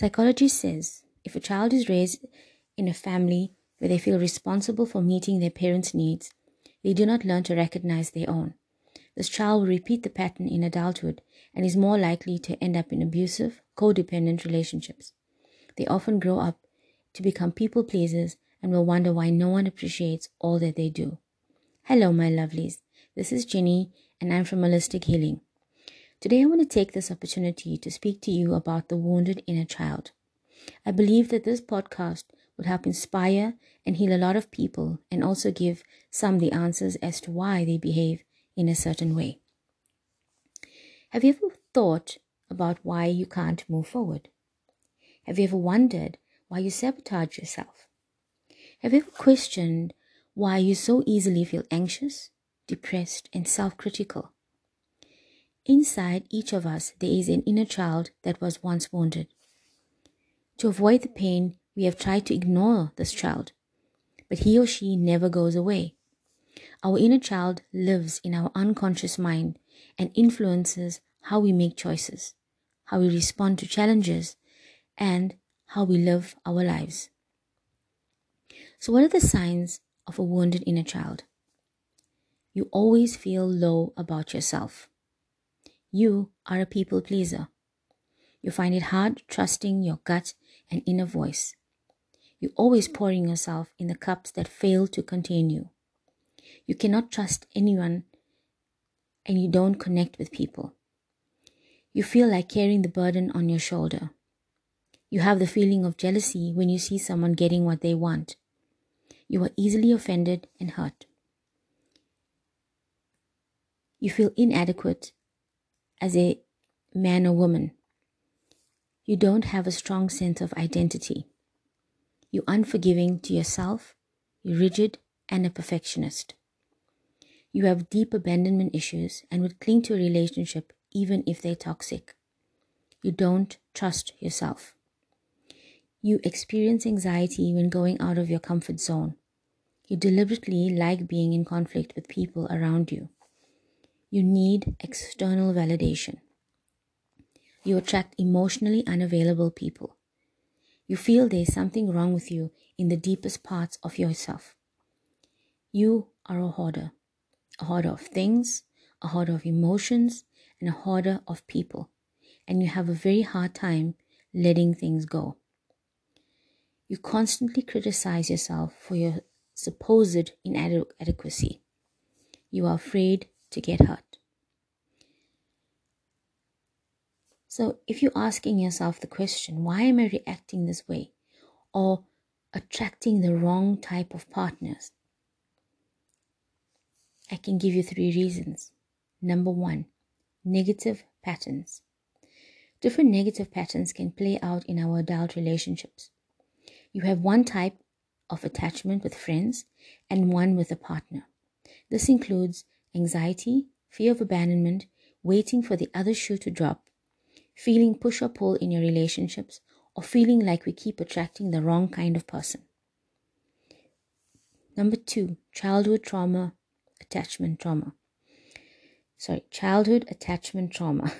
Psychology says if a child is raised in a family where they feel responsible for meeting their parents' needs, they do not learn to recognize their own. This child will repeat the pattern in adulthood and is more likely to end up in abusive, codependent relationships. They often grow up to become people pleasers and will wonder why no one appreciates all that they do. Hello, my lovelies. This is Jini, and I'm from Holistic Healing. Today, I want to take this opportunity to speak to you about the wounded inner child. I believe that this podcast would help inspire and heal a lot of people and also give some the answers as to why they behave in a certain way. Have you ever thought about why you can't move forward? Have you ever wondered why you sabotage yourself? Have you ever questioned why you so easily feel anxious, depressed, and self critical? Inside each of us, there is an inner child that was once wounded. To avoid the pain, we have tried to ignore this child, but he or she never goes away. Our inner child lives in our unconscious mind and influences how we make choices, how we respond to challenges, and how we live our lives. So, what are the signs of a wounded inner child? You always feel low about yourself. You are a people pleaser. You find it hard trusting your gut and inner voice. You're always pouring yourself in the cups that fail to contain you. You cannot trust anyone and you don't connect with people. You feel like carrying the burden on your shoulder. You have the feeling of jealousy when you see someone getting what they want. You are easily offended and hurt. You feel inadequate as a man or woman. You don't have a strong sense of identity. You're unforgiving to yourself, you're rigid and a perfectionist. You have deep abandonment issues and would cling to a relationship even if they're toxic. You don't trust yourself. You experience anxiety when going out of your comfort zone. You deliberately like being in conflict with people around you. You need external validation. You attract emotionally unavailable people. You feel there's something wrong with you in the deepest parts of yourself. You are a hoarder, a hoarder of things, a hoarder of emotions, and a hoarder of people, and you have a very hard time letting things go. You constantly criticize yourself for your supposed inadequacy. You are afraid to get hurt. So, if you're asking yourself the question, why am I reacting this way? Or attracting the wrong type of partners? I can give you three reasons. Number one, negative patterns. Different negative patterns can play out in our adult relationships. You have one type of attachment with friends and one with a partner. This includes anxiety, fear of abandonment, waiting for the other shoe to drop, feeling push or pull in your relationships, or feeling like we keep attracting the wrong kind of person. Number two, childhood trauma, attachment trauma. Sorry, childhood attachment trauma.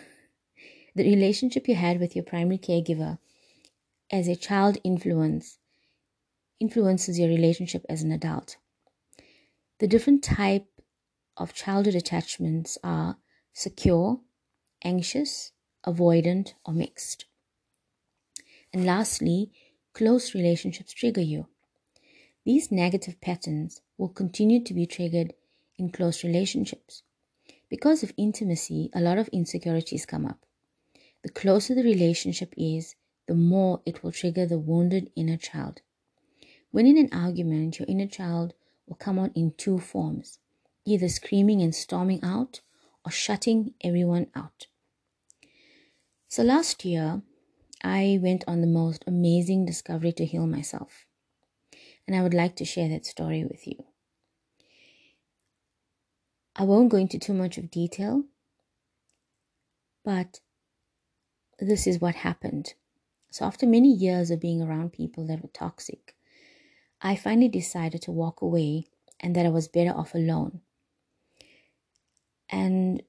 the relationship you had with your primary caregiver as a child influence influences your relationship as an adult. The different type of childhood attachments are secure, anxious, avoidant, or mixed. And lastly, close relationships trigger you. These negative patterns will continue to be triggered in close relationships. Because of intimacy, a lot of insecurities come up. The closer the relationship is, the more it will trigger the wounded inner child. When in an argument, your inner child will come out in two forms either screaming and storming out or shutting everyone out. So last year, I went on the most amazing discovery to heal myself. And I would like to share that story with you. I won't go into too much of detail, but this is what happened. So, after many years of being around people that were toxic, I finally decided to walk away and that I was better off alone. And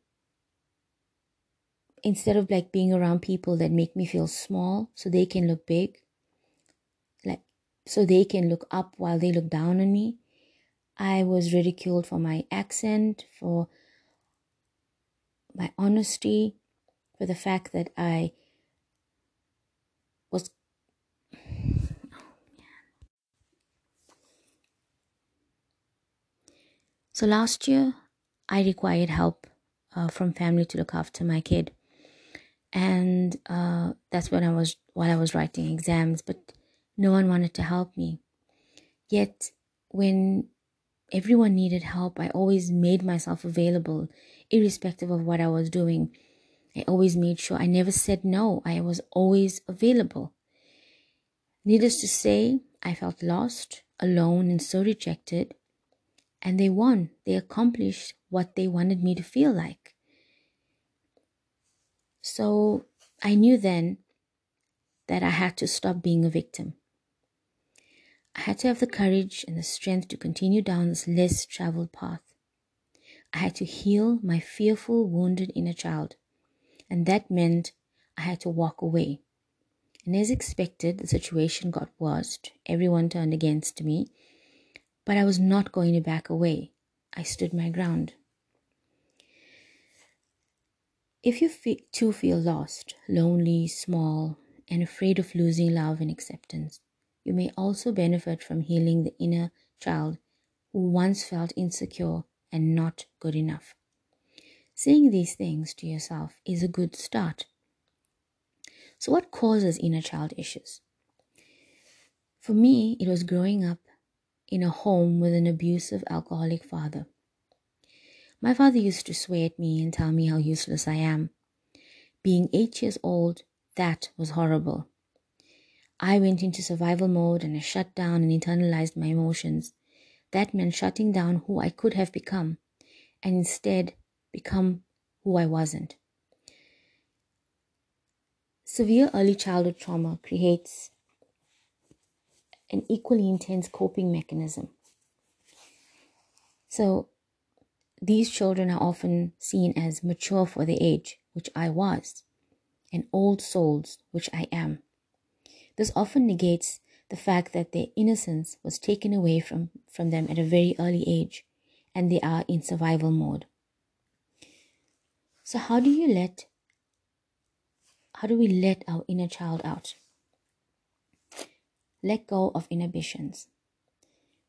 instead of like being around people that make me feel small so they can look big, like so they can look up while they look down on me, I was ridiculed for my accent, for my honesty, for the fact that I was. so last year, I required help uh, from family to look after my kid, and uh, that's when I was while I was writing exams, but no one wanted to help me. Yet, when everyone needed help, I always made myself available, irrespective of what I was doing. I always made sure I never said no. I was always available. Needless to say, I felt lost, alone, and so rejected. And they won. They accomplished what they wanted me to feel like. So I knew then that I had to stop being a victim. I had to have the courage and the strength to continue down this less traveled path. I had to heal my fearful, wounded inner child, and that meant I had to walk away. And as expected, the situation got worse. Everyone turned against me, but I was not going to back away. I stood my ground. If you fe- too feel lost, lonely, small, and afraid of losing love and acceptance, you may also benefit from healing the inner child who once felt insecure and not good enough. Saying these things to yourself is a good start. So, what causes inner child issues? For me, it was growing up in a home with an abusive alcoholic father. My father used to swear at me and tell me how useless I am. Being eight years old, that was horrible. I went into survival mode and I shut down and internalized my emotions. That meant shutting down who I could have become and instead become who I wasn't. Severe early childhood trauma creates an equally intense coping mechanism. So, these children are often seen as mature for their age, which I was, and old souls, which I am. This often negates the fact that their innocence was taken away from, from them at a very early age and they are in survival mode. So how do you let how do we let our inner child out? Let go of inhibitions.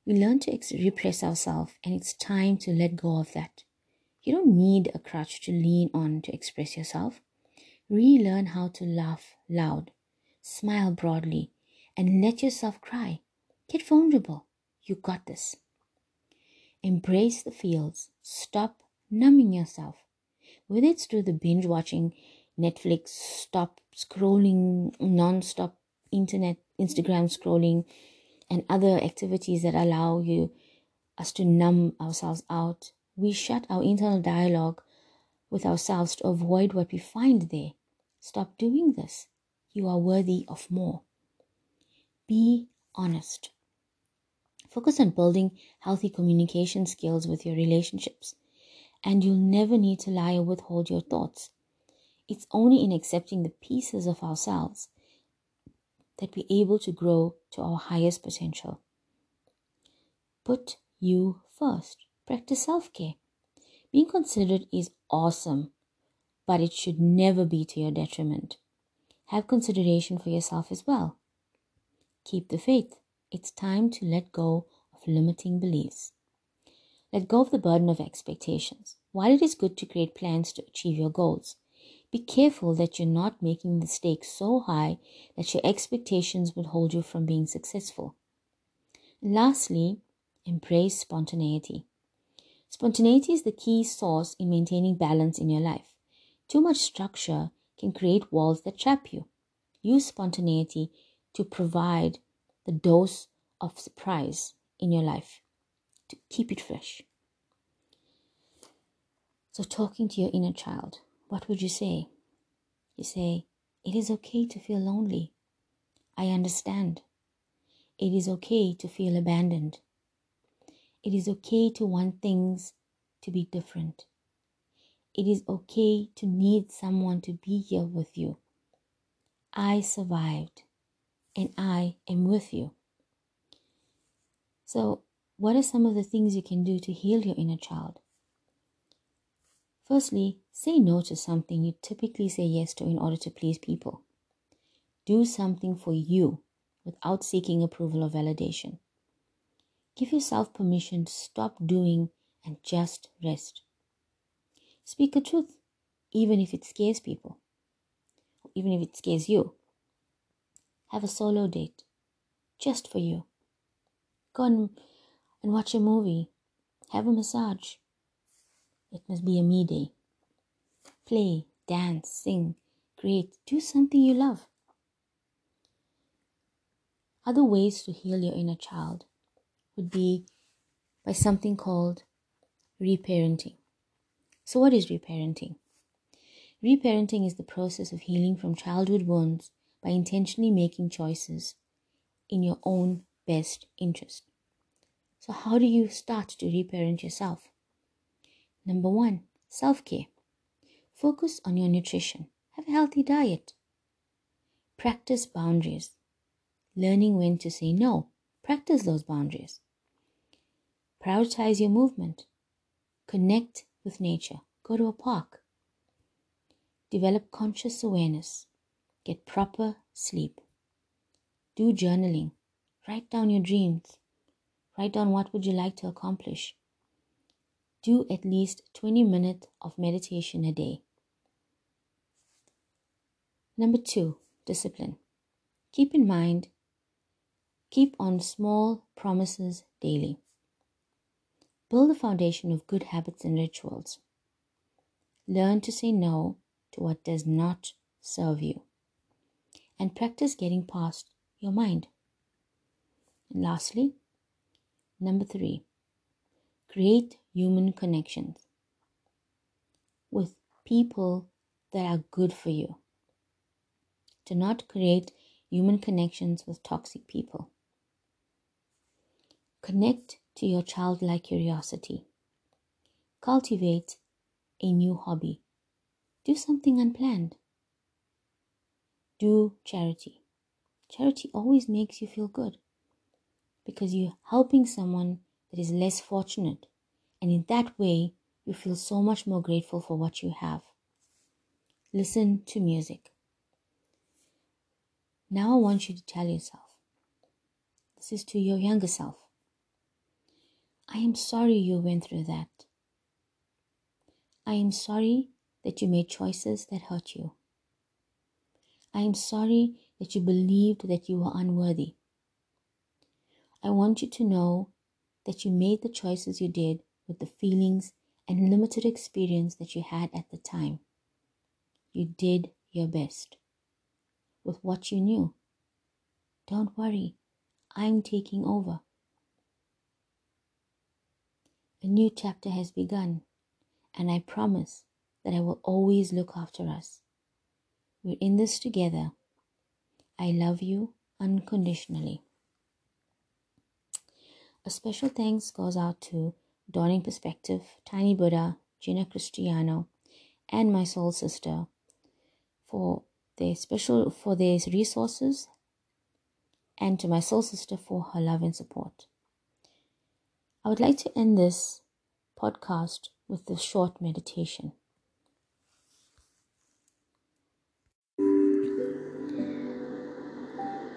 We learn to ex- repress ourselves and it's time to let go of that. You don't need a crutch to lean on to express yourself. Relearn how to laugh loud Smile broadly and let yourself cry. Get vulnerable. You got this. Embrace the feels. Stop numbing yourself. Whether it's through the binge watching Netflix, stop scrolling non-stop internet, Instagram scrolling, and other activities that allow you us to numb ourselves out. We shut our internal dialogue with ourselves to avoid what we find there. Stop doing this. You are worthy of more. Be honest. Focus on building healthy communication skills with your relationships, and you'll never need to lie or withhold your thoughts. It's only in accepting the pieces of ourselves that we're able to grow to our highest potential. Put you first. Practice self care. Being considerate is awesome, but it should never be to your detriment. Have consideration for yourself as well. Keep the faith. It's time to let go of limiting beliefs. Let go of the burden of expectations. While it is good to create plans to achieve your goals, be careful that you're not making the stakes so high that your expectations would hold you from being successful. lastly, embrace spontaneity. Spontaneity is the key source in maintaining balance in your life. Too much structure can create walls that trap you. Use spontaneity to provide the dose of surprise in your life to keep it fresh. So, talking to your inner child, what would you say? You say, It is okay to feel lonely. I understand. It is okay to feel abandoned. It is okay to want things to be different. It is okay to need someone to be here with you. I survived and I am with you. So, what are some of the things you can do to heal your inner child? Firstly, say no to something you typically say yes to in order to please people. Do something for you without seeking approval or validation. Give yourself permission to stop doing and just rest. Speak the truth, even if it scares people, even if it scares you. Have a solo date just for you. Go and, and watch a movie. Have a massage. It must be a me day. Play, dance, sing, create, do something you love. Other ways to heal your inner child would be by something called reparenting. So, what is reparenting? Reparenting is the process of healing from childhood wounds by intentionally making choices in your own best interest. So, how do you start to reparent yourself? Number one, self care. Focus on your nutrition. Have a healthy diet. Practice boundaries. Learning when to say no. Practice those boundaries. Prioritize your movement. Connect with nature. Go to a park. Develop conscious awareness. Get proper sleep. Do journaling. Write down your dreams. Write down what would you like to accomplish. Do at least 20 minutes of meditation a day. Number two, discipline. Keep in mind, keep on small promises daily. Build a foundation of good habits and rituals. Learn to say no to what does not serve you. And practice getting past your mind. And lastly, number three, create human connections with people that are good for you. Do not create human connections with toxic people. Connect to your childlike curiosity. Cultivate a new hobby. Do something unplanned. Do charity. Charity always makes you feel good because you're helping someone that is less fortunate. And in that way, you feel so much more grateful for what you have. Listen to music. Now I want you to tell yourself this is to your younger self. I am sorry you went through that. I am sorry that you made choices that hurt you. I am sorry that you believed that you were unworthy. I want you to know that you made the choices you did with the feelings and limited experience that you had at the time. You did your best with what you knew. Don't worry, I'm taking over. A new chapter has begun, and I promise that I will always look after us. We're in this together. I love you unconditionally. A special thanks goes out to Dawning Perspective, Tiny Buddha, Gina Cristiano, and my soul sister for their special for their resources and to my soul sister for her love and support. I would like to end this podcast with a short meditation.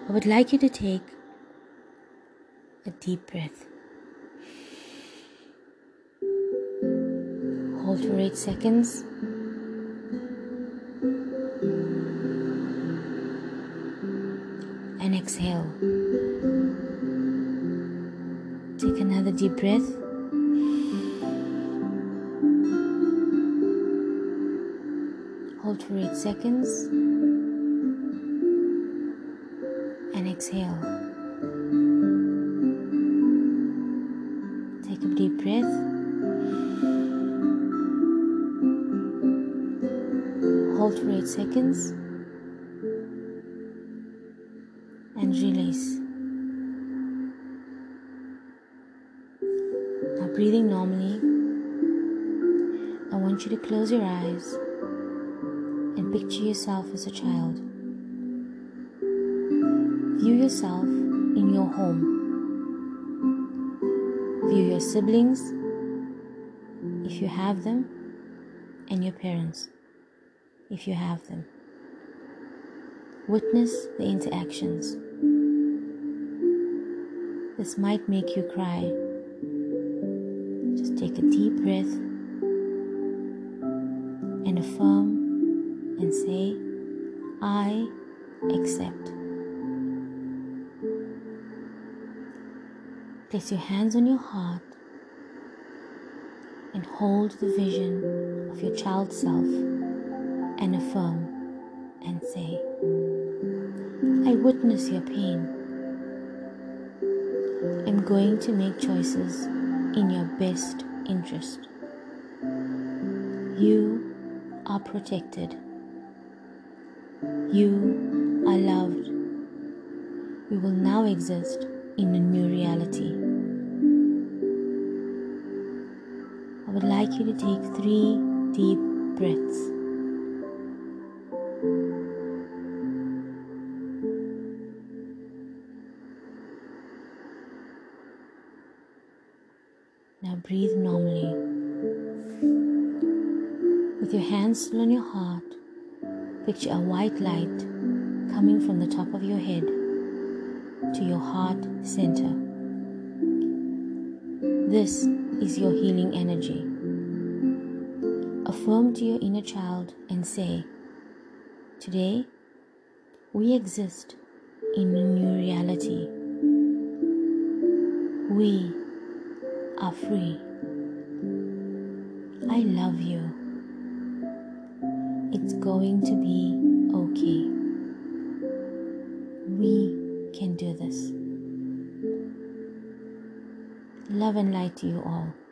I would like you to take a deep breath. Hold for eight seconds. and exhale. Take another deep breath. Hold for 8 seconds and exhale. Breath. Hold for 8 seconds and release. Now, breathing normally, I want want you to close your eyes and picture yourself as a child. View yourself in your home. View your siblings, if you have them, and your parents, if you have them. Witness the interactions. This might make you cry. Just take a deep breath and affirm Place your hands on your heart and hold the vision of your child self and affirm and say, I witness your pain. I'm going to make choices in your best interest. You are protected. You are loved. We will now exist in a new reality. I would like you to take three deep breaths. Now breathe normally. With your hands still on your heart, picture a white light coming from the top of your head to your heart center. This is your healing energy. Affirm to your inner child and say, Today, we exist in a new reality. We are free. I love you. It's going to be okay. We can do Love and light to you all.